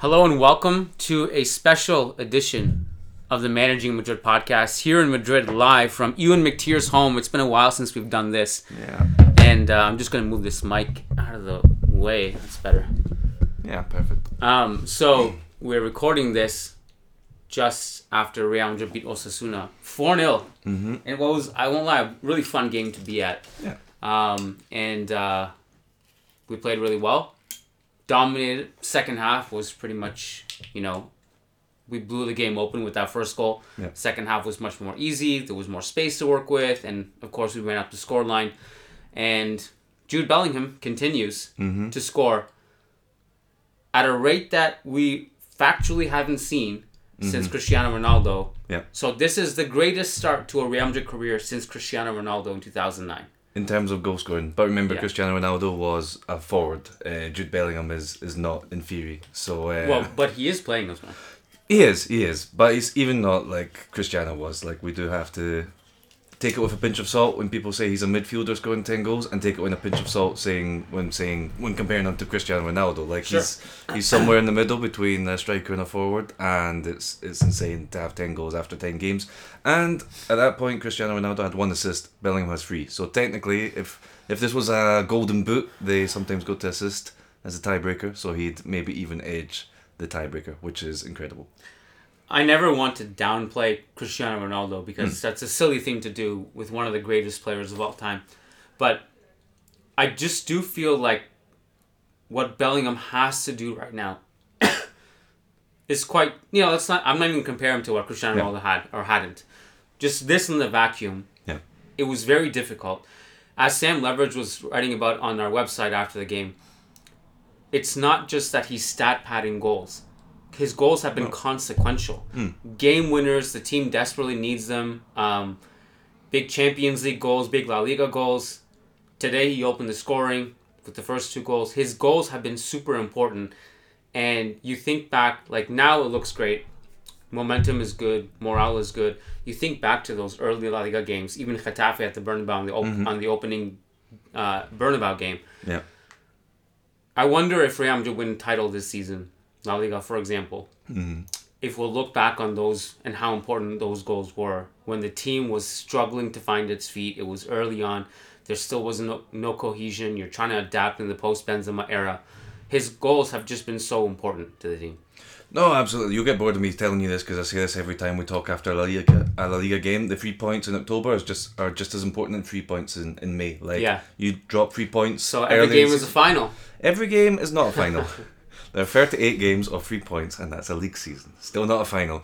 Hello and welcome to a special edition of the Managing Madrid podcast here in Madrid live from Euan McTear's home. It's been a while since we've done this. Yeah. And uh, I'm just going to move this mic out of the way. That's better. Yeah, perfect. Um, so we're recording this just after Real Madrid beat Osasuna 4 0. Mm-hmm. And what was, I won't lie, a really fun game to be at. Yeah. Um, and uh, we played really well. Dominated. Second half was pretty much, you know, we blew the game open with that first goal. Second half was much more easy. There was more space to work with, and of course we ran up the score line. And Jude Bellingham continues mm-hmm. to score at a rate that we factually haven't seen since mm-hmm. Cristiano Ronaldo. Yeah. So this is the greatest start to a Real Madrid career since Cristiano Ronaldo in 2009. In terms of goal scoring, but remember Yeah. Cristiano Ronaldo was a forward. Uh, Jude Bellingham is is not in theory. So uh, Well, but he is playing as well. he is, he is, but he's even not like Cristiano was. Like we do have to take it with a pinch of salt when people say he's a midfielder scoring ten goals, and take it with a pinch of salt saying when saying when comparing him to Cristiano Ronaldo. Like Sure. he's he's somewhere in the middle between a striker and a forward, and it's it's insane to have ten goals after ten games. And at that point, Cristiano Ronaldo had one assist, Bellingham has three. So technically, if if this was a golden boot, they sometimes go to assist as a tiebreaker. So he'd maybe even edge the tiebreaker, which is incredible. I never want to downplay Cristiano Ronaldo because hmm. that's a silly thing to do with one of the greatest players of all time. But I just do feel like what Bellingham has to do right now is quite you know, let's not I'm not even comparing him to what Cristiano Yeah. Ronaldo had or hadn't. Just this in the vacuum Yeah. it was very difficult. As Sam Leveridge was writing about on our website after the game, it's not just that he's stat padding goals. His goals have been consequential. Game winners, the team desperately needs them. Um, big Champions League goals, big La Liga goals. Today he opened the scoring with the first two goals. His goals have been super important. And you think back, like now it looks great. Momentum is good, morale is good. You think back to those early La Liga games, even Getafe at the Bernabeu on the, op- on the opening uh, Bernabeu game. Yeah. I wonder if Real Madrid win title this season, La Liga, for example. Mm-hmm. If we'll look back on those and how important those goals were when the team was struggling to find its feet. It was early on. There still was no, no cohesion. You're trying to adapt in the post Benzema era. His goals have just been so important to the team. No, absolutely. You'll get bored of me telling you this because I say this every time we talk after a La Liga, a La Liga game. The three points in October is just are just as important as three points in, in May. Like Yeah. you drop three points. So every game is a final. Every game is not a final. there are 38 games of three points, and that's a league season. Still not a final.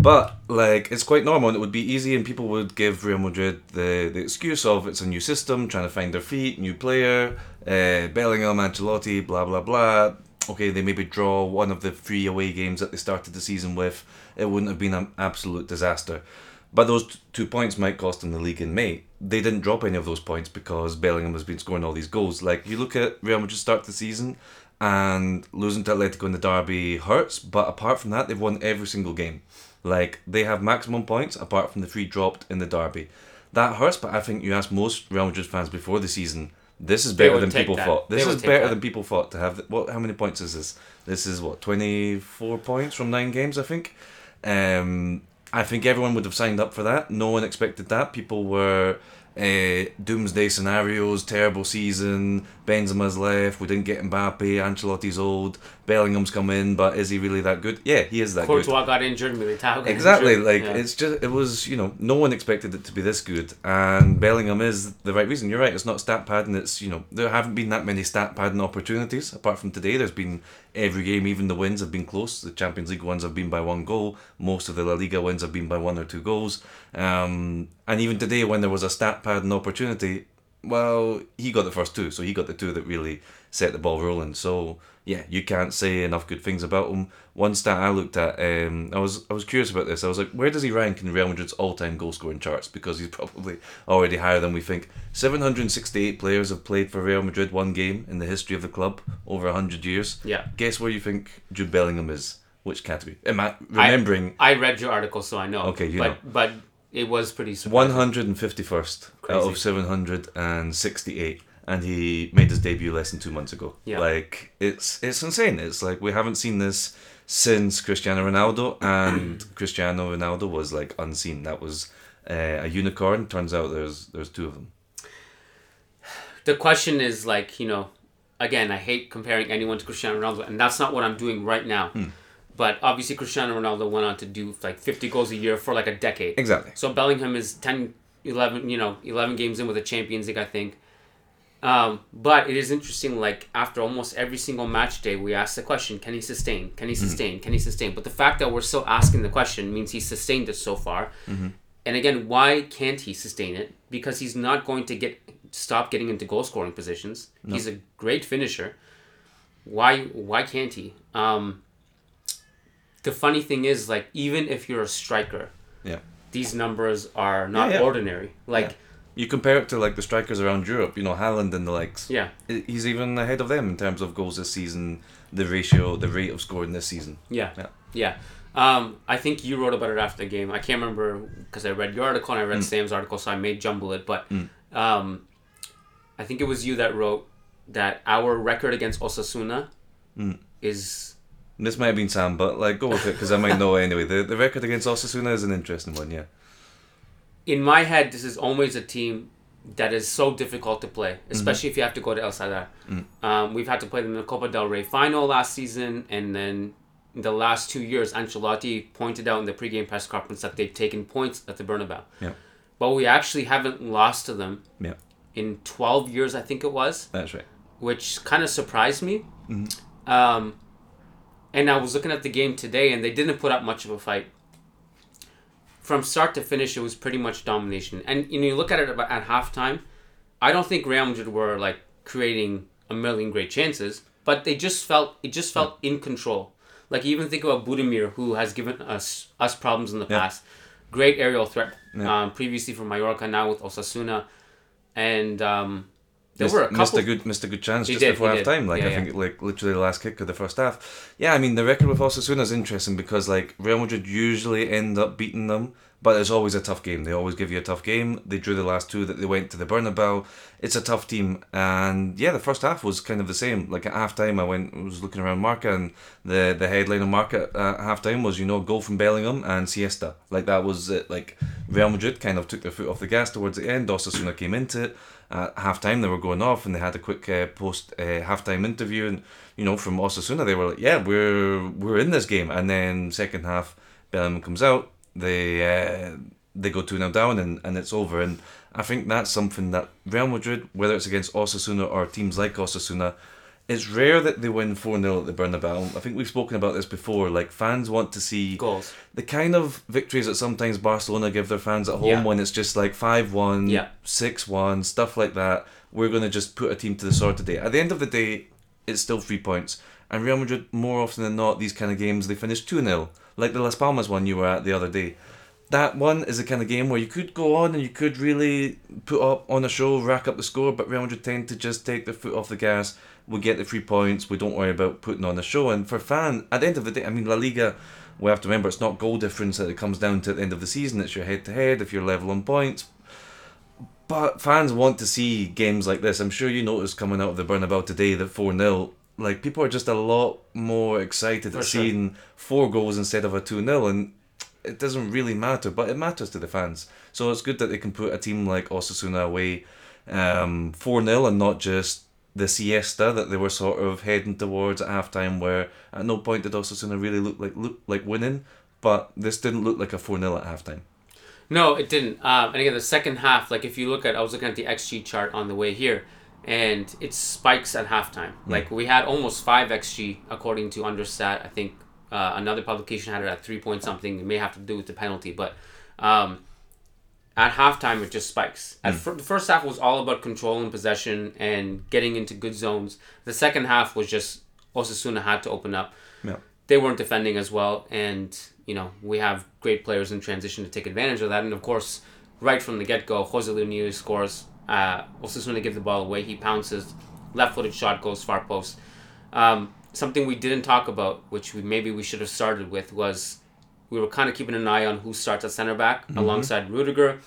But, like, it's quite normal, and it would be easy, and people would give Real Madrid the, the excuse of it's a new system, trying to find their feet, new player, uh, Bellingham, Ancelotti, blah, blah, blah. Okay, they maybe draw one of the three away games that they started the season with. It wouldn't have been an absolute disaster. But those t- two points might cost them the league in May. They didn't drop any of those points because Bellingham has been scoring all these goals. Like you look at Real Madrid start the season, and losing to Atletico in the derby hurts. But apart from that, they've won every single game. Like they have maximum points apart from the three dropped in the derby. That hurts, but I think you asked most Real Madrid fans before the season. This is better than people that. thought. This is better that. than people thought to have. What? How many points is this? This is what twenty four points from nine games, I think. Um, I think everyone would have signed up for that. No one expected that. People were uh, doomsday scenarios, terrible season. Benzema's left. We didn't get Mbappe. Ancelotti's old. Bellingham's come in, but is he really that good? Yeah, he is that good. Courtois got injured, Militao got Exactly, injured. like Yeah. it's just it was you know no one expected it to be this good, and Bellingham is the right reason. You're right. It's not stat padding. It's you know there haven't been that many stat padding opportunities apart from today. There's been every game, even the wins have been close. The Champions League ones have been by one goal. Most of the La Liga wins have been by one or two goals. Um, and even today, when there was a stat padding opportunity, well, he got the first two, so he got the two that really set the ball rolling. So yeah, you can't say enough good things about him. One stat I looked at, um, I was I was curious about this. I was like, where does he rank in Real Madrid's all-time goal scoring charts? Because he's probably already higher than we think. Seven hundred sixty-eight players have played for Real Madrid one game in the history of the club over hundred years. Yeah. Guess where you think Jude Bellingham is? Which category? Am I remembering? I, I read your article, so I know. Okay, you but, know. But it was pretty surprising. One hundred and fifty-first out of seven hundred and sixty-eight, and he made his debut less than two months ago. Yeah. like it's it's insane. It's like we haven't seen this since Cristiano Ronaldo, and Cristiano Ronaldo was like unseen. That was uh, a unicorn. Turns out there's there's two of them. the question is like you know again i hate comparing anyone to cristiano ronaldo and that's not what i'm doing right now Hmm. But obviously cristiano ronaldo went on to do like 50 goals a year for like a decade Exactly. so bellingham is 10 11 you know 11 games in with the champions league i think um, but it is interesting like after almost every single match day we ask the question can he sustain can he sustain can he sustain but the fact that we're still asking the question means he's sustained it so far and again, why can't he sustain it? Because he's not going to get stop getting into goal scoring positions. He's a great finisher. Why why can't he? Um, the funny thing is, like, even if you're a striker, Yeah. these numbers are not Yeah, yeah. ordinary. Like, You compare it to like the strikers around Europe, you know, Haaland and the likes. yeah, He's even ahead of them in terms of goals this season, the ratio, the rate of scoring this season. yeah, Yeah. yeah. Um, I think you wrote about it after the game. I can't remember because I read your article and I read Sam's article, so I may jumble it. But um, I think it was you that wrote that our record against Osasuna is This might have been Sam, but like go with it because I might know anyway. The the record against Osasuna is an interesting one, yeah. in my head. This is always a team that is so difficult to play, especially if you have to go to El Sadar. Um, we've had to play them in the Copa del Rey final last season, and then in the last two years, Ancelotti pointed out in the pregame press conference that they've taken points at the Bernabeu. Yeah. But we actually haven't lost to them Yeah, in 12 years, I think it was, that's right. which kind of surprised me. Um, and I was looking at the game today, and they didn't put up much of a fight. From start to finish, it was pretty much domination. And you know, you look at it at halftime, I don't think Real Madrid were like creating a million great chances, but they just felt it just felt in control. Like you even think about Budimir, who has given us us problems in the Yeah. past. Great aerial threat, Yeah. um, previously from Mallorca, now with Osasuna, and um, there Missed, were a couple. missed a good missed a good chance He just did, before half did. time. Like Yeah, I yeah. think like literally the last kick of the first half. Yeah, I mean the record with Osasuna is interesting because like Real Madrid usually end up beating them, but it's always a tough game. They always give you a tough game. They drew the last two that they went to the Bernabeu. It's a tough team, and yeah, the first half was kind of the same. Like at half time, I went was looking around Marca, and the the headline of Marca at half time was you know goal from Bellingham and Siesta. Like that was it. Like Real Madrid kind of took their foot off the gas towards the end. Osasuna came into it at half time they were going off and they had a quick uh, post uh, half time interview and you know from Osasuna they were like yeah we're we're in this game. And then second half Bellingham comes out they uh, they go 2 0 down and, and it's over. And I think that's something that Real Madrid whether it's against Osasuna or teams like Osasuna it's rare that they win 4 0 at the Bernabeu I think we've spoken about this before like fans want to see goals. the kind of victories that sometimes Barcelona give their fans at home Yeah. when it's just like 5 1, Yeah. 6 1, stuff like that. We're going to just put a team to the sword today. At the end of the day, it's still three points. And Real Madrid, more often than not, these kind of games, they finish 2 0, like the Las Palmas one you were at the other day. That one is the kind of game where you could go on and you could really put up on a show, rack up the score, but Real Madrid tend to just take their foot off the gas. We get the three points, we don't worry about putting on a show. And for fan, at the end of the day, I mean, La Liga, we have to remember it's not goal difference that it comes down to at the end of the season. It's your head to head if you're level on points. But fans want to see games like this. I'm sure you noticed coming out of the Bernabeu today that 4 0, like people are just a lot more excited For at sure. seeing four goals instead of a 2 0. And it doesn't really matter, but it matters to the fans. So it's good that they can put a team like Osasuna away um, 4 0 and not just the siesta that they were sort of heading towards at halftime, where at no point did Osasuna really look like look like winning. But this didn't look like a 4 0 at halftime. No, it didn't. Um, and again, the second half, like if you look at, I was looking at the XG chart on the way here, and it spikes at halftime. Like we had almost five XG according to Understat. I think uh, another publication had it at three point something. It may have to do with the penalty, but um, at halftime it just spikes. At fir- the first half was all about control and possession and getting into good zones. The second half was just Osasuna had to open up Yeah. they weren't defending as well, and you know we have great players in transition to take advantage of that. And of course, right from the get go, Jose Luis scores. Uh, Osasuna give the ball away. He pounces, left-footed shot goes far post. Um, something we didn't talk about, which we maybe we should have started with, was we were kind of keeping an eye on who starts at center back alongside Rudiger.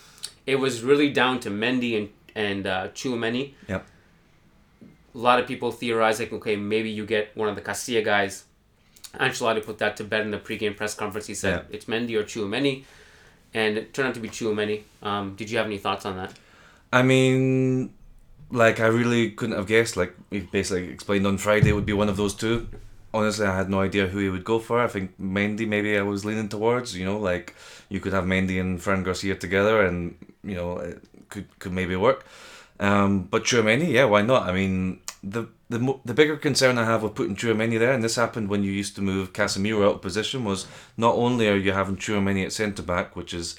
It was really down to Mendy and and uh, Yep. a lot of people theorize like, okay, maybe you get one of the Castilla guys. Ancelotti put that to bed in the pregame press conference. He said Yeah. it's Mendy or Tchouameni, and it turned out to be Tchouameni. Um, did you have any thoughts on that? I mean, like I really couldn't have guessed. Like we basically explained on Friday, it would be one of those two. Honestly, I had no idea who he would go for. I think Mendy, maybe I was leaning towards. You know, like you could have Mendy and Fran Garcia together, and you know, it could could maybe work. Um, but Tchouameni, yeah, why not? I mean, the the the bigger concern I have with putting Tchouameni there, and this happened when you used to move Casemiro out of position, was not only are you having Tchouameni at centre back, which is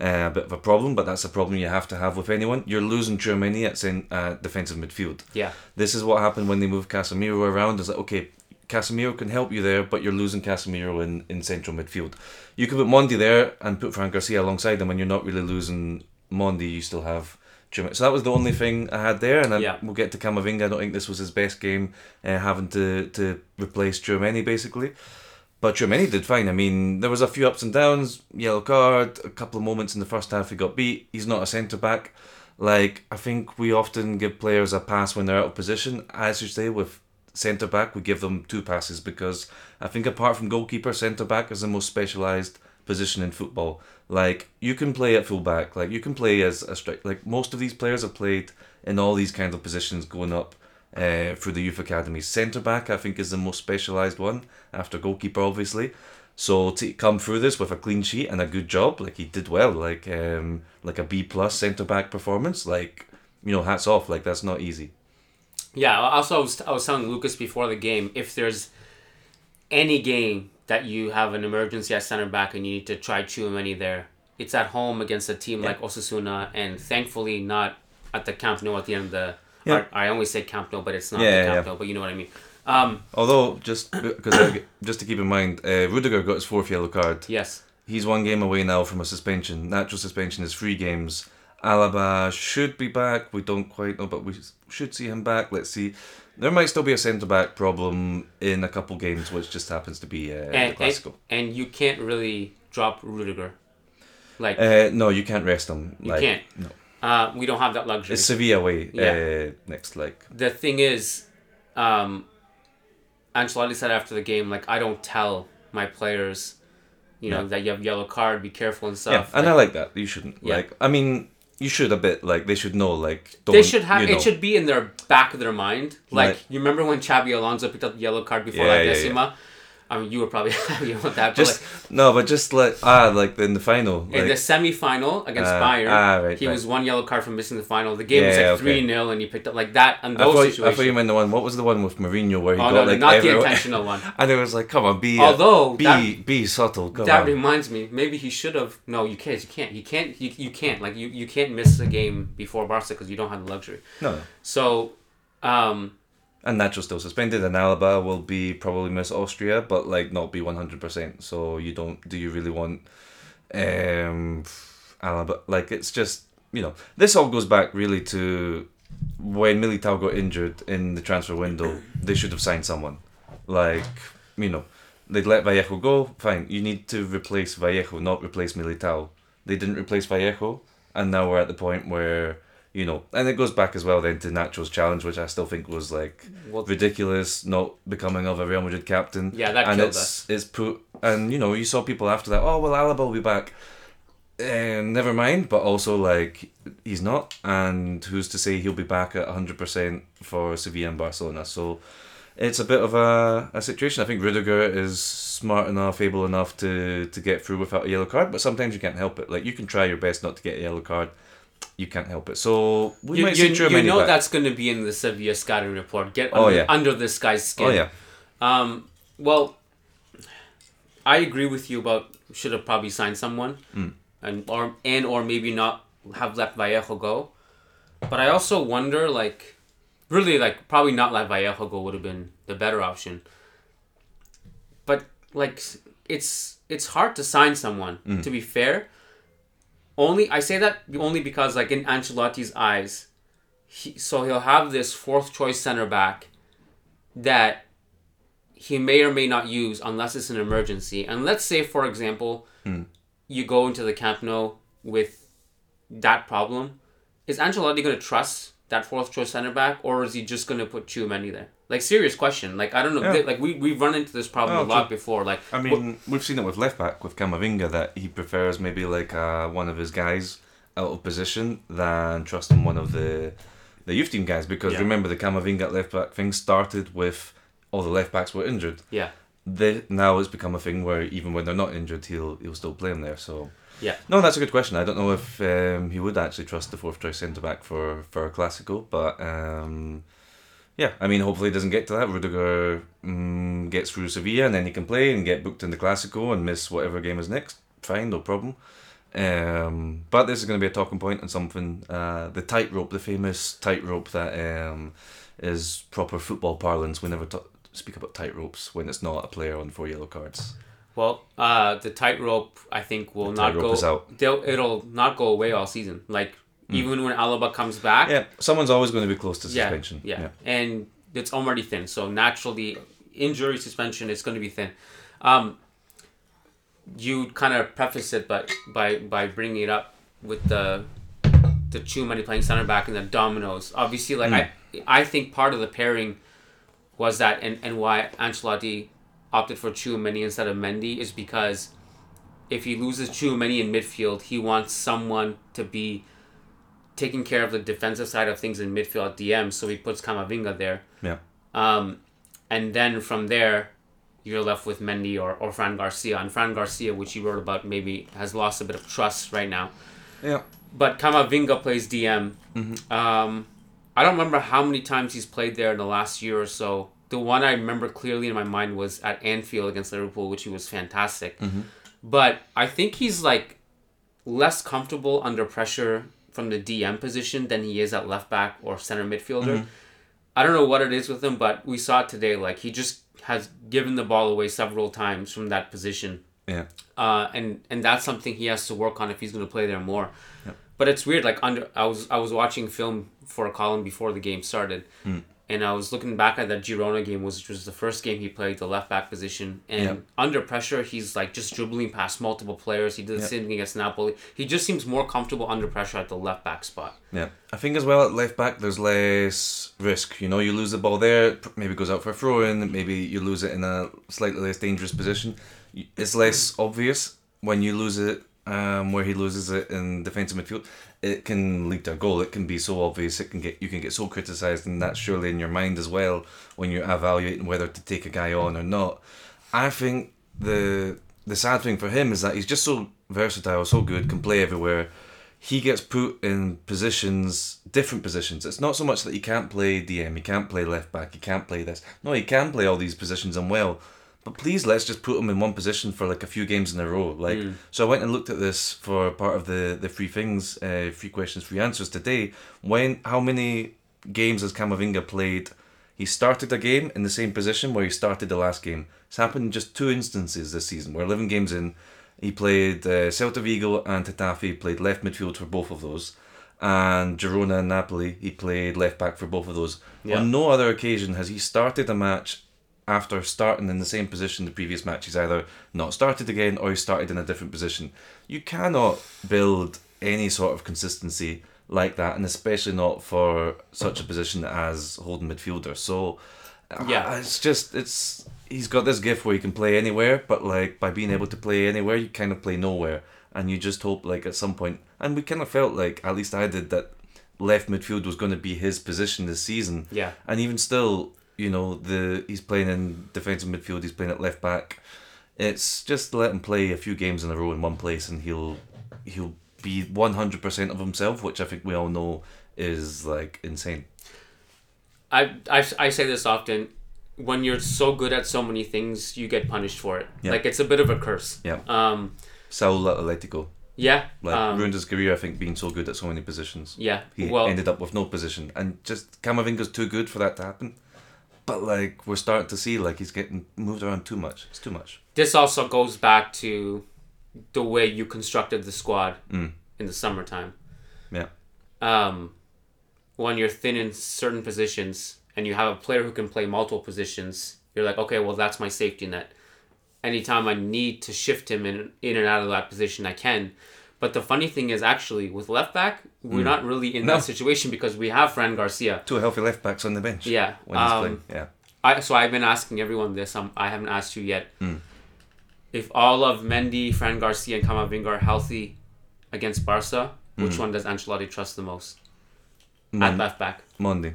uh, a bit of a problem, but that's a problem you have to have with anyone. You're losing Tchouameni at cen- uh, defensive midfield. Yeah, This is what happened when they moved Casemiro around. Is like okay, Casemiro can help you there, but you're losing Casemiro in, in central midfield. You could put Mendy there and put Fran Garcia alongside him, and you're not really losing Mendy. You still have Tchouameni. So that was the only thing I had there, and I, Yeah. we'll get to Camavinga. I don't think this was his best game, uh, having to to replace Tchouameni basically. But Tchouameni did fine. I mean, there was a few ups and downs. Yellow card. A couple of moments in the first half he got beat. He's not a centre back. Like I think we often give players a pass when they're out of position. As you say, with centre back, we give them two passes because I think apart from goalkeeper, centre back is the most specialised position in football. Like you can play at full back. Like you can play as a strike. Like most of these players have played in all these kind of positions going up uh, through the youth academy. Centre back, I think, is the most specialised one after goalkeeper, obviously. So to come through this with a clean sheet and a good job, like he did well, like um, like a B plus centre back performance, like you know, hats off. Like that's not easy. Yeah. Also, I was I was telling Lucas before the game if there's any game that you have an emergency at center back and you need to try Tchouameni there, it's at home against a team like Osasuna, and thankfully not at the Camp Nou at the end of the. Yeah. I, I always say Camp Nou, but it's not Yeah, the Camp yeah. Nou, but you know what I mean. Um, Although just because just to keep in mind, uh, Rudiger got his fourth yellow card. yes. He's one game away now from a suspension. Natural suspension is three games. Alaba should be back. We don't quite know, but we should see him back. Let's see. There might still be a centre back problem in a couple games, which just happens to be uh, and, and, Clasico. and you can't really drop Rudiger. Like Uh, no, you can't rest him. you like, can't. No, Uh, we don't have that luxury. it's Sevilla away Yeah. uh, next. Like the thing is, um, Ancelotti said after the game, like I don't tell my players, you know, Yeah. that you have yellow card, be careful and stuff. yeah, and I Like, like that. You shouldn't. Yeah. Like I mean, you should a bit. Like they should know. Like don't, they should have you know. it should be in their back of their mind. Like Like- you remember when Xabi Alonso picked up the yellow card before Yeah, La yeah, Decima? I mean, you were probably happy about that. But just no, but just like ah, like in the final. like, in the semi-final against Uh, Bayern, ah, right, he right. was one yellow card from missing the final. The game Yeah, was like yeah, okay. three 0 and he picked up like that. And I those thought, I thought you meant the one. What was the one with Mourinho where he oh got no, like not the intentional one. And it was like, come on, be Although be that- be subtle. Come that on. reminds me, maybe he should have. No, you can't. You can't. You can't. You, you can't. Like you, you can't miss a game before Barca because you don't have the luxury. no, So, um, and Nacho still suspended, and Alaba will be probably miss Austria, but like not be one hundred percent. So you don't. Do you really want um Alaba? Like it's just you know this all goes back really to when Militao got injured in the transfer window. They should have signed someone like you know. they'd let Vallejo go. Fine, you need to replace Vallejo, not replace Militao. They didn't replace Vallejo, and now we're at the point where you know, and it goes back as well then to Nacho's challenge, which I still think was like Well- ridiculous, not becoming of a Real Madrid captain. Yeah, that and killed it's, us. It's put, and you know, you saw people after that. Oh well, Alaba will be back. And never mind, but also like he's not, and who's to say he'll be back at hundred percent for Sevilla and Barcelona? So it's a bit of a, a situation. I think Rudiger is smart enough, able enough to to get through without a yellow card, but sometimes you can't help it. Like you can try your best not to get a yellow card, you can't help it. So we You, might you, see you know back. that's going to be in the Sevilla scouting report. Get Oh, under, yeah. under this guy's skin. Oh yeah, Um, well, I agree with you about should have probably signed someone, Hmm. and or and or maybe not have let Vallejo go. But I also wonder, like, really, like, probably not let Vallejo go would have been the better option. But like, it's it's hard to sign someone. Hmm. To be fair, only I say that only because like in Ancelotti's eyes, he, so he'll have this fourth choice center back that he may or may not use unless it's an emergency. And let's say, for example, hmm. you go into the Camp Nou with that problem. Is Ancelotti going to trust that fourth choice center back, or is he just going to put Tchouameni there? Like serious question. Like I don't know. Yeah. They- like we we've run into this problem Oh, a lot before. Like I mean, we've seen it with left back with Camavinga that he prefers maybe like uh, one of his guys out of position than trusting one of the the youth team guys because Yeah. remember the Camavinga left back thing started with all the left backs were injured. yeah, They, now it's become a thing where even when they're not injured, he'll he'll still play them there. So yeah. no, that's a good question. I don't know if um, he would actually trust the fourth choice centre back for for a Clasico, but um, yeah, I mean, hopefully it doesn't get to that. Rudiger um, gets through Sevilla and then he can play and get booked in the Clasico and miss whatever game is next. Fine, no problem. Um, but this is going to be a talking point and something. Uh, the tightrope, the famous tightrope that um, is proper football parlance. We never ta- speak about tightropes when it's not a player on four yellow cards. Well, uh, the tightrope I think will not go. is out. It'll not go away all season. Like even when Alaba comes back. Yeah, someone's always going to be close to yeah, suspension. Yeah, and it's already thin. So naturally, injury suspension is going to be thin. Um, you kind of preface it, but by by bringing it up with the the Tchouameni playing center back and the dominoes. Obviously, like I I think part of the pairing was that, and and why Ancelotti opted for Tchouameni instead of Mendy is because if he loses Tchouameni in midfield, he wants someone to be taking care of the defensive side of things in midfield at DM, so he puts Camavinga there. Yeah. Um, and then from there, you're left with Mendy or, or Fran Garcia. And Fran Garcia, which you wrote about, maybe has lost a bit of trust right now. Yeah. But Camavinga plays DM. Um, I don't remember how many times he's played there in the last year or so. The one I remember clearly in my mind was at Anfield against Liverpool, which he was fantastic. Mm-hmm. But I think he's like less comfortable under pressure from the DM position than he is at left back or center midfielder. Mm-hmm. I don't know what it is with him, but we saw it today. Like he just has given the ball away several times from that position Yeah. uh, and and that's something he has to work on if he's going to play there more. But it's weird. Like under, I was I was watching film for a column before the game started, mm. And I was looking back at that Girona game, was- which was the first game he played the left back position. And Yeah. under pressure, he's like just dribbling past multiple players. He did the Yeah. same thing against Napoli. He just seems more comfortable under pressure at the left back spot. Yeah, I think as well at left back there's less risk. You know, you lose the ball there, it maybe goes out for a throw in, maybe you lose it in a slightly less dangerous position. It's less obvious when you lose it um, where he loses it in defensive midfield. It can lead to a goal. It can be so obvious. It can get you can get so criticised, and that's surely in your mind as well when you're evaluating whether to take a guy on or not. I think the the sad thing for him is that he's just so versatile, so good, can play everywhere he gets put in positions, different positions. It's not so much that he can't play DM, he can't play left back, he can't play this. No, he can play all these positions and well. But please, let's just put him in one position for like a few games in a row. Like, so I went and looked at this for part of the the free things, uh, free questions, free answers today. When how many games has Camavinga played? He started a game in the same position where he started the last game. It's happened in just two instances this season. We're 11 games in. He played uh, Celta Vigo and. He played left midfield for both of those. And Girona and Napoli, he played left back for both of those. Yeah. On no other occasion has he started a match after starting in the same position the previous match. He's either not started again or he started in a different position. You cannot build any sort of consistency like that, and especially not for such a position as holding midfielder. So, Yeah. uh, it's just it's he's got this gift where he can play anywhere, but like by being able to play anywhere, you kind of play nowhere, and you just hope like at some point, and we kind of felt like at least I did that left midfield was going to be his position this season. Yeah. and even still, you know the he's playing in defensive midfield, he's playing at left back. It's just let him play a few games in a row in one place, and he'll he'll be one hundred percent of himself, which I think we all know is like insane. I, I, I say this often when you're so good at so many things you get punished for it Yeah. like it's a bit of a curse Yeah. um Saul Atletico, yeah like um, ruined his career, I think, being so good at so many positions. yeah he well ended up with no position, and just Camavinga's too good for that to happen. But like we're starting to see, like he's getting moved around too much. It's too much. this also goes back to the way you constructed the squad Mm. in the summertime Yeah, um when you're thin in certain positions and you have a player who can play multiple positions you're like okay well that's my safety net anytime I need to shift him in in and out of that position I can but the funny thing is actually with left back we're not really in Mm. No. that situation because we have Fran Garcia two healthy left backs on the bench. Yeah, when he's um, playing. Yeah, I so I've been asking everyone this. Um, I haven't asked you yet. Hmm. If all of Mendy, Fran Garcia, and Camavinga are healthy against Barca, which Hmm. one does Ancelotti trust the most at left back? Mendy.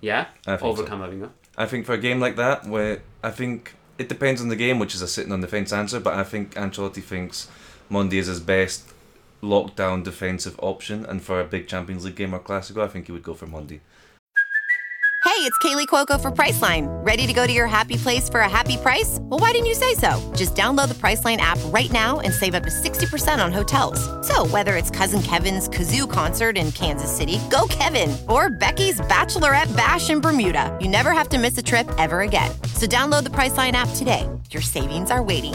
Yeah, over so. Camavinga. I think for a game like that, where I think it depends on the game, which is a sitting on the fence answer, but I think Ancelotti thinks Mendy is his best lockdown defensive option, and for a big Champions League game or Clasico, I think he would go for Mendy. Hey, it's Kaley Cuoco for Priceline. Ready to go to your happy place for a happy price? Well, why didn't you say so? Just download the Priceline app right now and save up to 60% on hotels. So, whether it's Cousin Kevin's Kazoo concert in Kansas City, go Kevin, or Becky's Bachelorette Bash in Bermuda, you never have to miss a trip ever again. So, download the Priceline app today. Your savings are waiting.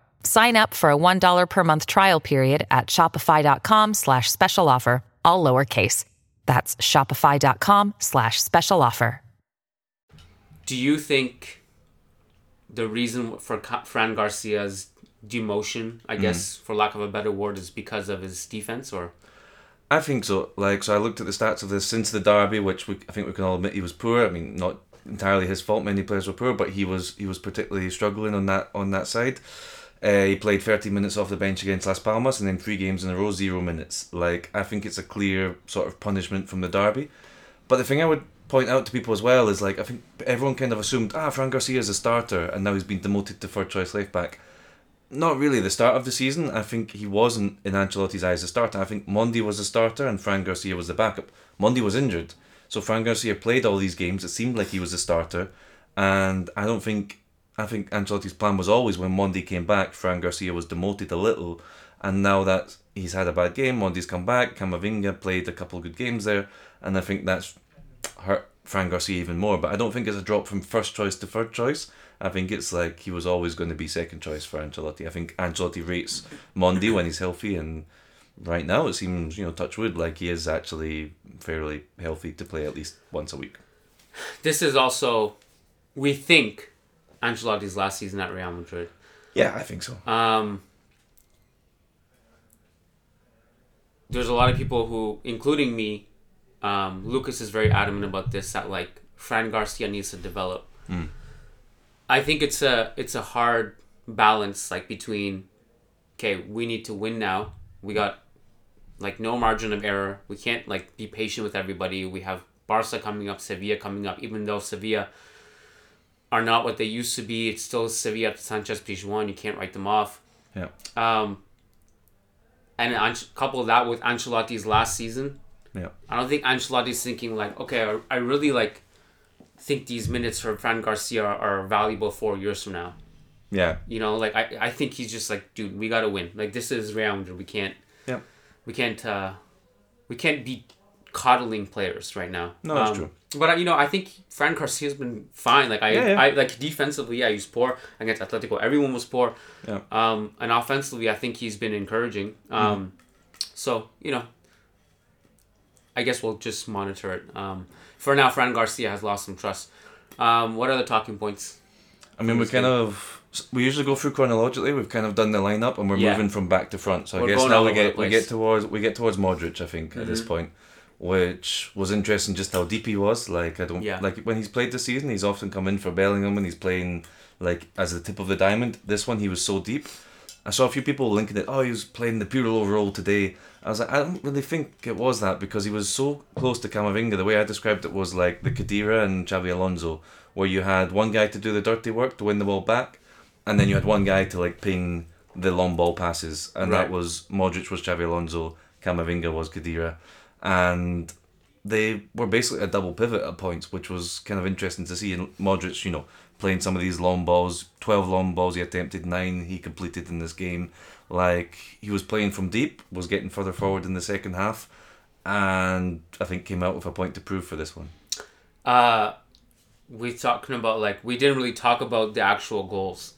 Sign up for a $1 per month trial period at shopify.com slash special offer, all lowercase. That's shopify.com slash special offer. Do you think the reason for Fran Garcia's demotion, I Mm. guess, for lack of a better word, is because of his defense, or I think so. Like, so I looked at the stats of this since the derby, which we, I think we can all admit he was poor. I mean, not entirely his fault. Many players were poor, but he was he was particularly struggling on that on that side. Uh, he played 30 minutes off the bench against Las Palmas, and then three games in a row, zero minutes. Like, I think it's a clear sort of punishment from the derby. But the thing I would point out to people as well is like I think everyone kind of assumed ah Fran Garcia is a starter, and now he's been demoted to third choice left back not really the start of the season. I think he wasn't in Ancelotti's eyes a starter. I think Mendy was a starter and Fran Garcia was the backup. Mendy was injured, so Fran Garcia played all these games. It seemed like he was a starter, and I don't think I think Ancelotti's plan was always when Mendy came back, Fran Garcia was demoted a little, and now that he's had a bad game, Mendy's come back. Camavinga played a couple of good games there, and I think that's hurt Fran Garcia even more. But I don't think it's a drop from first choice to third choice. I think it's like he was always going to be second choice for Ancelotti. I think Ancelotti rates Mondi when he's healthy, and right now it seems, you know, touch wood, like he is actually fairly healthy to play at least once a week. this is also, we think, Ancelotti's last season at Real Madrid. Yeah, I think so. Um, there's a lot of people who, including me, um, Lucas is very adamant about this that like Fran Garcia needs to develop. I think it's a it's a hard balance like between okay we need to win now we got like no margin of error we can't like be patient with everybody we have Barca coming up Sevilla coming up even though Sevilla are not what they used to be it's still Sevilla Sanchez Pizjuan you can't write them off Yeah. um, and Anc- couple that with Ancelotti's last season, Yeah. I don't think Ancelotti's thinking like, okay, I, I really like think these minutes for Fran Garcia are, are valuable four years from now. Yeah. You know, like I, I think he's just like, dude, we gotta win. Like this is Real Madrid. We can't Yeah. we can't uh we can't be coddling players right now. No, that's Um, true. But uh, you know, I think Fran Garcia's been fine. Like I, Yeah, yeah. I like defensively, yeah, he's poor against Atletico. Everyone was poor. Yeah. Um, and offensively, I think he's been encouraging. Um, so you know, I guess we'll just monitor it. Um, for now, Fran Garcia has lost some trust. Um, what are the talking points? I mean, we kind of we usually go through chronologically. We've kind of done the lineup, and we're Yeah. moving from back to front. So I We're guess going now we get we get towards we get towards Modric. I think at this point, which was interesting, just how deep he was. Like I don't Yeah. like when he's played this season, he's often come in for Bellingham and he's playing like as the tip of the diamond. This one, he was so deep. I saw a few people linking it. Oh, he was playing the Pirlo role today. I was like, I don't really think it was that because he was so close to Camavinga. The way I described it was like the Khedira and Xabi Alonso, where you had one guy to do the dirty work to win the ball back, and then you had one guy to like ping the long ball passes, and Right. that was Modric was Xabi Alonso, Camavinga was Khedira, and they were basically a double pivot at points, which was kind of interesting to see. And Modric, you know, playing some of these long balls, twelve long balls he attempted, nine he completed in this game. Like he was playing from deep, was getting further forward in the second half, and I think came out with a point to prove for this one. Uh, we talking about like we didn't really talk about the actual goals.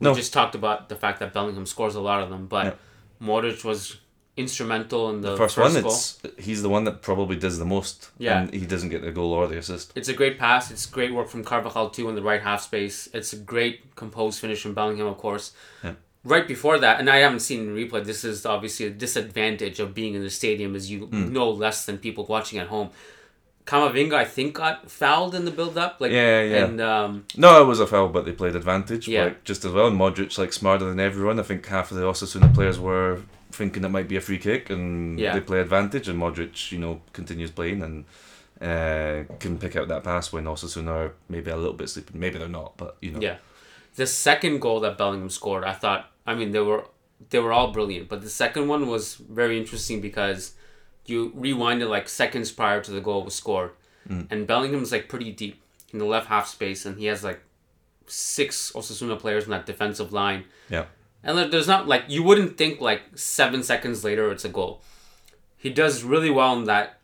We No. just talked about the fact that Bellingham scores a lot of them, but Modric was instrumental in the, The first, first one, goal. it's he's the one that probably does the most. Yeah. and he doesn't get the goal or the assist. It's a great pass. It's great work from Carvajal too in the right half space. It's a great composed finish from Bellingham, of course. Right before that, and I haven't seen replay. This is obviously a disadvantage of being in the stadium, as you Hmm. know less than people watching at home. Camavinga, I think, got fouled in the build-up. Like, Yeah, yeah. And um, No, it was a foul, but they played advantage. Yeah. Like, just as well. And Modric, like smarter than everyone. I think half of the Osasuna players were thinking it might be a free kick, and Yeah. they play advantage. And Modric, you know, continues playing and uh, can pick out that pass when Osasuna are maybe a little bit sleeping. Maybe they're not, but you know. Yeah. The second goal that Bellingham scored, I thought I mean they were they were all brilliant, but the second one was very interesting because you rewind it like seconds prior to the goal was scored. And Bellingham's like pretty deep in the left half space and he has like six Osasuna players in that defensive line. Yeah. And there's not like you wouldn't think like seven seconds later it's a goal. He does really well in that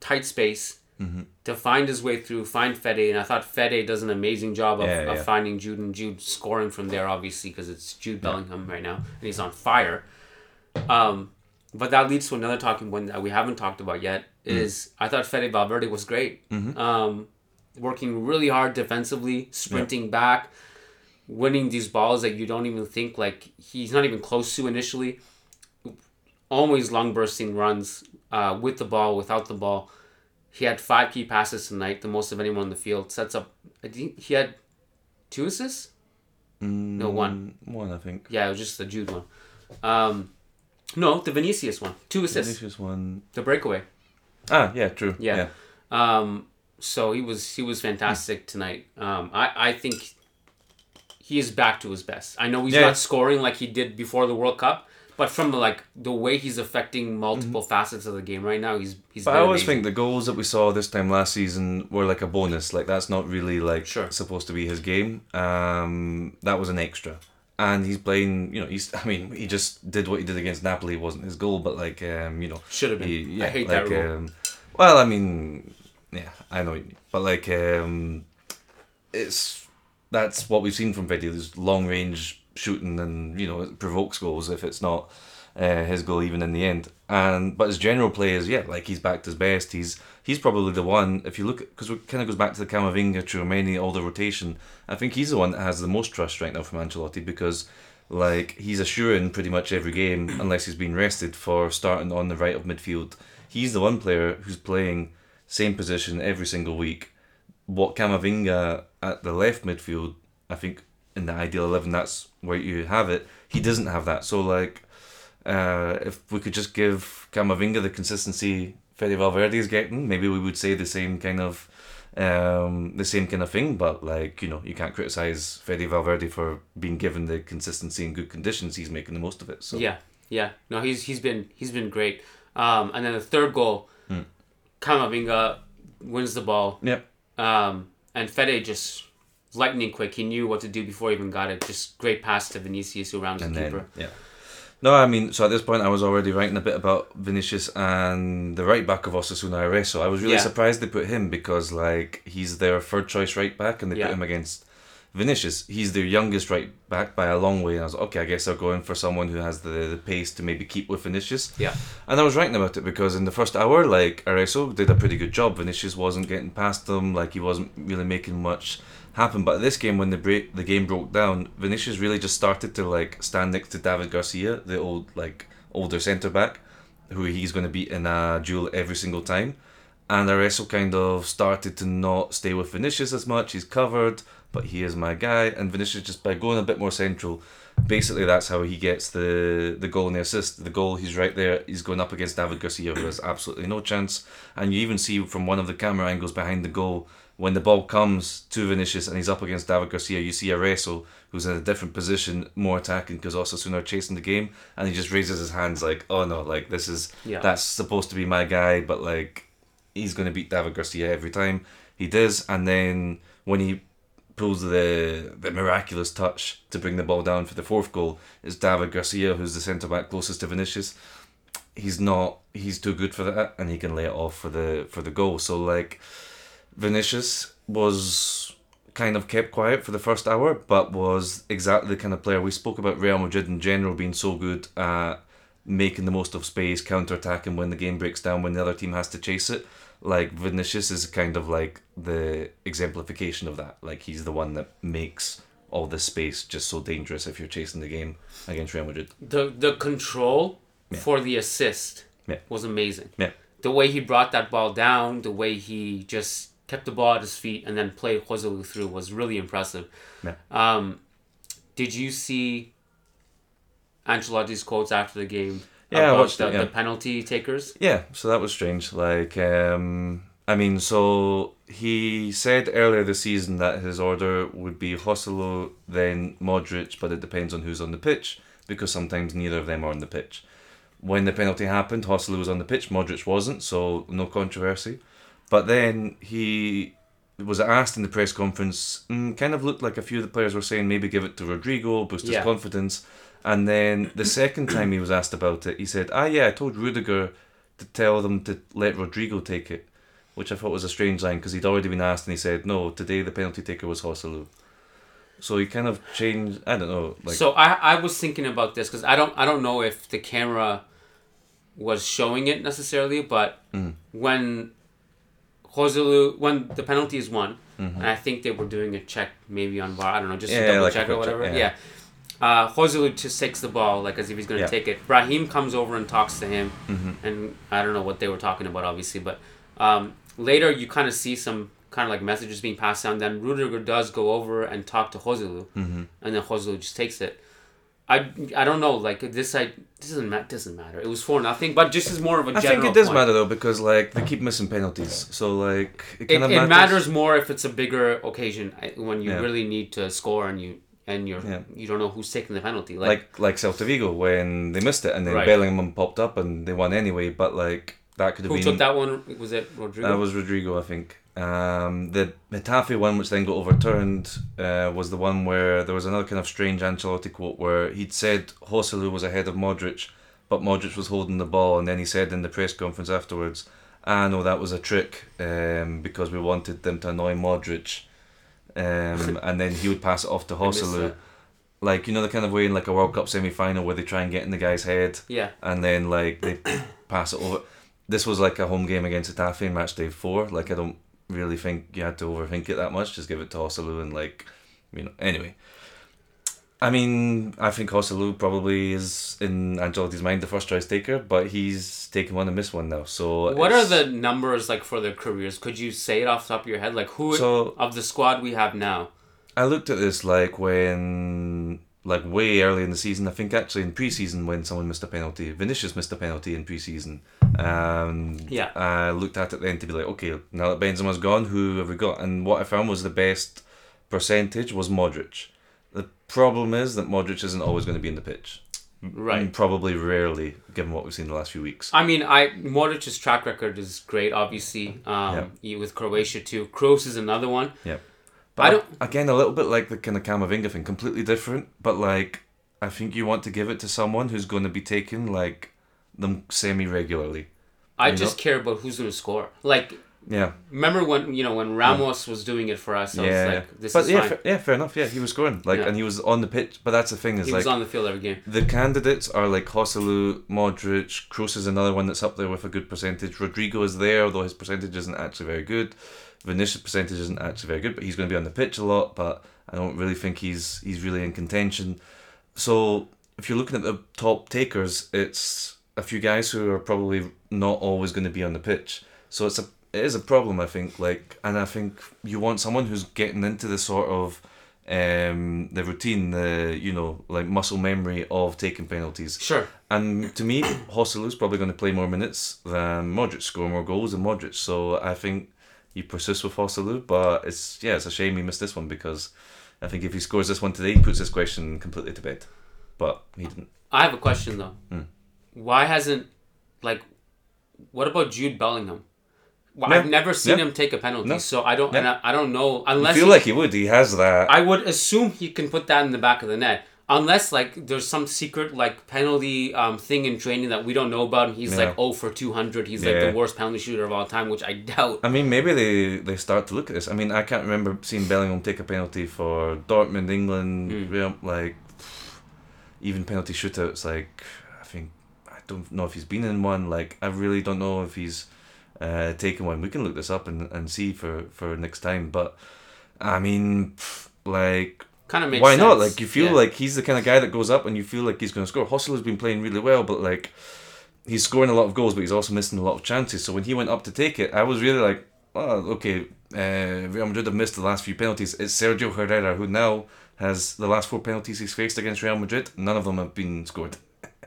tight space Mm-hmm. to find his way through, find Fede, and I thought Fede does an amazing job of, Yeah, of finding Jude and Jude scoring from there, obviously because it's Jude Bellingham right now and he's on fire. Um, but that leads to another talking point that we haven't talked about yet. Mm. Is I thought Fede Valverde was great, Mm-hmm. um, working really hard defensively, sprinting back, winning these balls that you don't even think like he's not even close to initially. Always long bursting runs uh, with the ball, without the ball. He had five key passes tonight, the most of anyone on the field. Sets up. I think he had two assists. No one. Mm, One, I think. Yeah, it was just the Jude one. Um, no, the Vinicius one. Two assists. Vinicius one. The breakaway. Ah, yeah, true. Yeah. yeah. Um, so he was he was fantastic tonight. Um, I I think he is back to his best. I know he's Yeah. not scoring like he did before the World Cup, but from the like the way he's affecting multiple facets of the game right now, he's he's. Mm-hmm. But I always amazing. think the goals that we saw this time last season were like a bonus. Like that's not really like Sure. supposed to be his game. Um, that was an extra, and he's playing. You know, he's. I mean, he just did what he did against Napoli. It wasn't his goal, but like, um, you know, Should have been. he- I hate that like, rule. Um, well, I mean, yeah, I know, what you mean. but like, um, it's that's what we've seen from Fede. There's long range shooting, and you know, it provokes goals if it's not uh, his goal even in the end. And but his general play is yeah, like he's backed his best. He's he's probably the one. If you look, because it kind of goes back to the Camavinga, Tchouameni, all the rotation. I think he's the one that has the most trust right now from Ancelotti because. Like he's assuring pretty much every game, unless he's been rested for starting on the right of midfield. He's the one player who's playing same position every single week. What Camavinga at the left midfield, I think in the ideal eleven, that's where you have it. He doesn't have that. So like, uh, if we could just give Camavinga the consistency Fede Valverde is getting, maybe we would say the same kind of um, the same kind of thing. But like you know, you can't criticize Fede Valverde for being given the consistency and good conditions. He's making the most of it. So Yeah, yeah. No, he's he's been he's been great. Um, and then the third goal, Camavinga wins the ball. Yep. Um, and Fede just lightning quick. He knew what to do before he even got it. Just great pass to Vinicius, who rounds and the then keeper. yeah. No, I mean, so at this point, I was already writing a bit about Vinicius and the right back of Osasuna Areso. I was really Yeah. surprised they put him because, like, he's their third choice right back, and they Yeah. put him against Vinicius. He's their youngest right back by a long way. And I was like, okay, I guess they're going for someone who has the, the pace to maybe keep with Vinicius. Yeah. And I was writing about it because in the first hour, like Areso did a pretty good job. Vinicius wasn't getting past them, like he wasn't really making much happen. But this game, when the break, the game broke down, Vinicius really just started to like stand next to David Garcia, the old like older centre back, who he's going to beat in a duel every single time. And Areso kind of started to not stay with Vinicius as much. He's covered, but he is my guy. And Vinicius just by going a bit more central, basically that's how he gets the the goal and the assist. The goal, he's right there. He's going up against David Garcia, who has absolutely no chance. And you even see from one of the camera angles behind the goal when the ball comes to Vinicius and he's up against David Garcia. You see Areso, who's in a different position, more attacking because Osasuna are chasing the game, and he just raises his hands like, "Oh no, like this is Yeah. that's supposed to be my guy," but like he's going to beat David Garcia every time. He does, and then when he pulls the the miraculous touch to bring the ball down for the fourth goal, is David Garcia, who's the centre back closest to Vinicius. He's not. He's too good for that, and he can lay it off for the for the goal. So like, Vinicius was kind of kept quiet for the first hour, but was exactly the kind of player we spoke about Real Madrid in general being so good at making the most of space, counter attacking when the game breaks down, when the other team has to chase it. Like Vinicius is kind of like the exemplification of that. Like he's the one that makes all this space just so dangerous if you're chasing the game against Real Madrid. The the control Yeah. for the assist Yeah. was amazing. Yeah. The way he brought that ball down, the way he just kept the ball at his feet and then played Joselu through was really impressive. Yeah. Um, did you see Ancelotti's quotes after the game Yeah, about watched the, it, yeah. the penalty takers? Yeah, so that was strange. Like, um, I mean, so he said earlier this season that his order would be Joselu, then Modric, but it depends on who's on the pitch because sometimes neither of them are on the pitch. When the penalty happened, Joselu was on the pitch, Modric wasn't, so no controversy. But then he was asked in the press conference, mm, kind of looked like a few of the players were saying maybe give it to Rodrigo, boost his Yeah. confidence. And then the second time he was asked about it, he said, Ah, yeah, I told Rudiger to tell them to let Rodrigo take it, which I thought was a strange line because he'd already been asked and he said, No, today the penalty taker was Joselu. So he kind of changed, I don't know. like so I I was thinking about this because I don't I don't know if the camera was showing it necessarily, but Mm. when Joselu when the penalty is won, Mm-hmm. and I think they were doing a check maybe on VAR. I don't know, just Yeah, double like check or quick check, whatever. yeah. Yeah. Uh, Joselu just takes the ball like as if he's gonna Yeah. take it. Brahim comes over and talks to him, Mm-hmm. and I don't know what they were talking about, obviously, but um, later you kind of see some kind of like messages being passed down. Then Rudiger does go over and talk to Joselu, Mm-hmm. and then Joselu just takes it. I, I don't know like this I this doesn't ma- doesn't matter it was for nothing but just as more of a I think it does point. matter though because like they keep missing penalties, so like it it, it matters more if it's a bigger occasion when you Yeah. really need to score and you and you're Yeah. you don't know who's taking the penalty like, like like Celta Vigo when they missed it and then Right. Bellingham popped up and they won anyway. But like that could have who been took that one was it Rodrigo That was Rodrigo, I think. Um, the Getafe one, which then got overturned, uh, was the one where there was another kind of strange Ancelotti quote where he'd said Joselu was ahead of Modric, but Modric was holding the ball, and then he said in the press conference afterwards, "Ah, know that was a trick um, because we wanted them to annoy Modric." Um, and then he would pass it off to Joselu, like you know the kind of way in like a World Cup semi final where they try and get in the guy's head yeah and then like they pass it over. This was like a home game against Getafe in match day four. Like I don't really think you had to overthink it that much. Just give it to Joselu and like, you know. Anyway, I mean, I think Joselu probably is in Ancelotti's mind the first choice taker, but he's taken one and missed one now. So what are the numbers like for their careers could you say it off the top of your head like who So- of the squad we have now I looked at this like when like way early in the season. I think actually in pre-season when someone missed a penalty, Vinicius missed a penalty in pre-season. Um, Yeah. I looked at it then to be like, okay, now that Benzema's gone, who have we got? And what I found was the best percentage was Modric. The problem is that Modric isn't always going to be in the pitch. right And probably rarely, given what we've seen the last few weeks. I mean, I Modric's track record is great, obviously. Um, Yeah. with Croatia too. Kroos is another one. Yeah. But I don't. again a little bit like the kind of Camavinga thing, completely different. But like I think you want to give it to someone who's going to be taking like them semi regularly. I just know? care about who's going to score. Like, Yeah. remember when you know when Ramos was doing it for us? I yeah, was like, this but is yeah, fine. fa- yeah, fair enough. Yeah, he was scoring like, Yeah. and he was on the pitch. But that's the thing is he like was on the field every game. the candidates are like Joselu, Modric, Kroos is another one that's up there with a good percentage. Rodrigo is there, although his percentage isn't actually very good. Vinicius' percentage isn't actually very good, but he's going to be on the pitch a lot. But I don't really think he's he's really in contention. So if you're looking at the top takers, it's a few guys who are probably not always going to be on the pitch. So it's a it is a problem, I think. Like, and I think you want someone who's getting into the sort of um the routine, the you know like muscle memory of taking penalties. Sure. And to me, Joselu's probably going to play more minutes than Modric, score more goals than Modric. So I think you persist with Joselu, but it's yeah, it's a shame he missed this one because I think if he scores this one today, he puts this question completely to bed. But he didn't. I have a question though. Hmm. Why hasn't like what about Jude Bellingham? Well, Yeah, I've never seen yeah. him take a penalty, No. so I don't. And Yeah. I, I don't know I unless feel he- like he would. He has that. I would assume he can put that in the back of the net. Unless like there's some secret like penalty um, thing in training that we don't know about, and he's like oh for two hundred. He's like the worst penalty shooter of all time, which I doubt. I mean, maybe they, they start to look at this. I mean, I can't remember seeing Bellingham take a penalty for Dortmund, England, Hmm. Real- like even penalty shootouts. Like I think I don't know if he's been in one. Like I really don't know if he's uh, taken one. We can look this up and, and see for for next time. But I mean, like Kind of makes why not? Like you feel Yeah. like he's the kind of guy that goes up and you feel like he's going to score. Joselu has been playing really well, but like he's scoring a lot of goals, but he's also missing a lot of chances. So when he went up to take it, I was really like, oh, okay, uh, Real Madrid have missed the last few penalties. It's Sergio Herrera who now has the last four penalties he's faced against Real Madrid. None of them have been scored.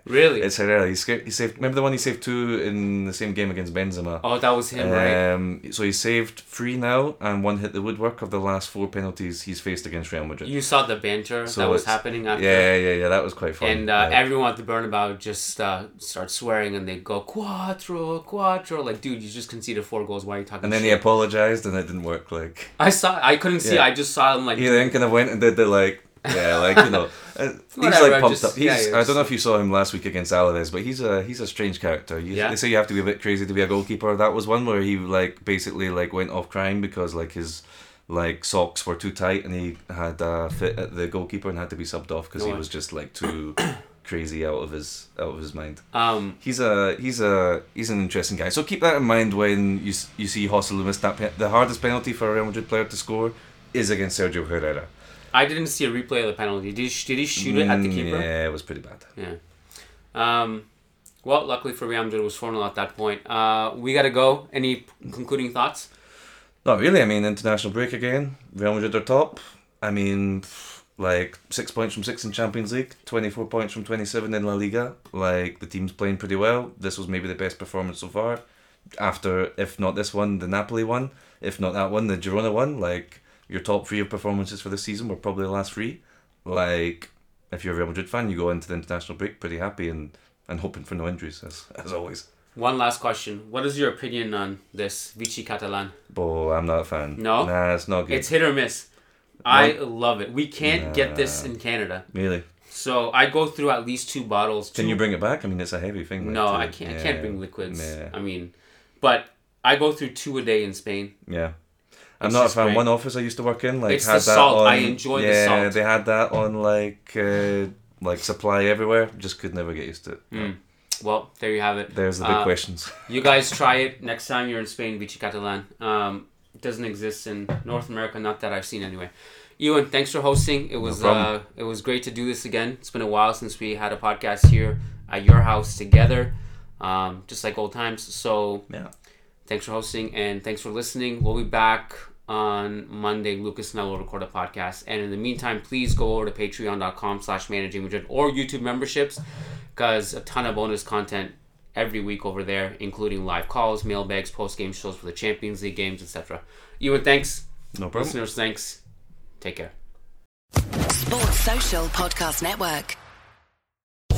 Really. It's Herrera. He, he saved. Remember the one he saved two in the same game against Benzema. oh, that was him, right? Um, so he saved three now, and one hit the woodwork of the last four penalties he's faced against Real Madrid. You saw the banter So that was happening after. Yeah, yeah, yeah. That was quite fun. And uh, Yeah. everyone at the Bernabeu just uh, start swearing and they go quattro, quattro. Like, dude, you just conceded four goals. Why are you talking? and then he apologized, and it didn't work. Like I saw. I couldn't see. Yeah. I just saw him like. he then kind of went and did the like, yeah, like you know, uh, he's Whatever, like pumped just- up. He's, yeah, yeah, I don't know if you saw him last week against Alaves, but he's a he's a strange character. You, Yeah. They say you have to be a bit crazy to be a goalkeeper. That was one where he like basically like went off crying because like his like socks were too tight and he had a fit at the goalkeeper and had to be subbed off because No he way. was just like too crazy out of his out of his mind. Um, He's a he's a he's an interesting guy. So keep that in mind when you you see Joselu miss that. Pe- the hardest penalty for a Real Madrid player to score is against Sergio Herrera. I didn't see a replay of the penalty. Did he, did he shoot it at the Mm, keeper? Yeah, it was pretty bad. Yeah. Um, well, luckily for Real Madrid, it was 4 0 at that point. Uh, we got to go. Any concluding thoughts? Not really. I mean, international break again. Real Madrid are top. I mean, like six points from six in Champions League, twenty four points from twenty seven in La Liga. Like the team's playing pretty well. This was maybe the best performance so far. After, if not this one, the Napoli one. If not that one, the Girona one. Like your top three of performances for the season were probably the last three. Like if you're a Real Madrid fan, you go into the international break pretty happy and and hoping for no injuries as as always. One last question. What is your opinion on this Vichy Catalan? But I'm not a fan. No? nah, it's not good. It's hit or miss. I love it. We can't get this in Canada. really. So I go through at least two bottles. Can two- you bring it back? I mean, it's a heavy thing. like, No, I can't. I can't bring liquids. Yeah. I mean, but I go through two a day in Spain. yeah. I'm not a fan. great. One office I used to work in, like, It's had that salt. on. I enjoy the yeah, they had that on like, uh, like supply everywhere. Just could never get used to it. Hmm. Well, there you have it. There's the big Uh, questions. You guys try it next time you're in Spain, Vichy Catalan. Um, it doesn't exist in North America, not that I've seen anyway. Euan, thanks for hosting. It was uh, it was great to do this again. It's been a while since we had a podcast here at your house together, um, just like old times. So Yeah. Thanks for hosting and thanks for listening. We'll be back on Monday. Lucas and I will record a podcast. And in the meantime, please go over to patreon.com slash managing Madrid or YouTube memberships because a ton of bonus content every week over there, including live calls, mailbags, post-game shows for the Champions League games, etc. Euan, thanks. No problem. Listeners, thanks. Take care. Sports Social Podcast Network.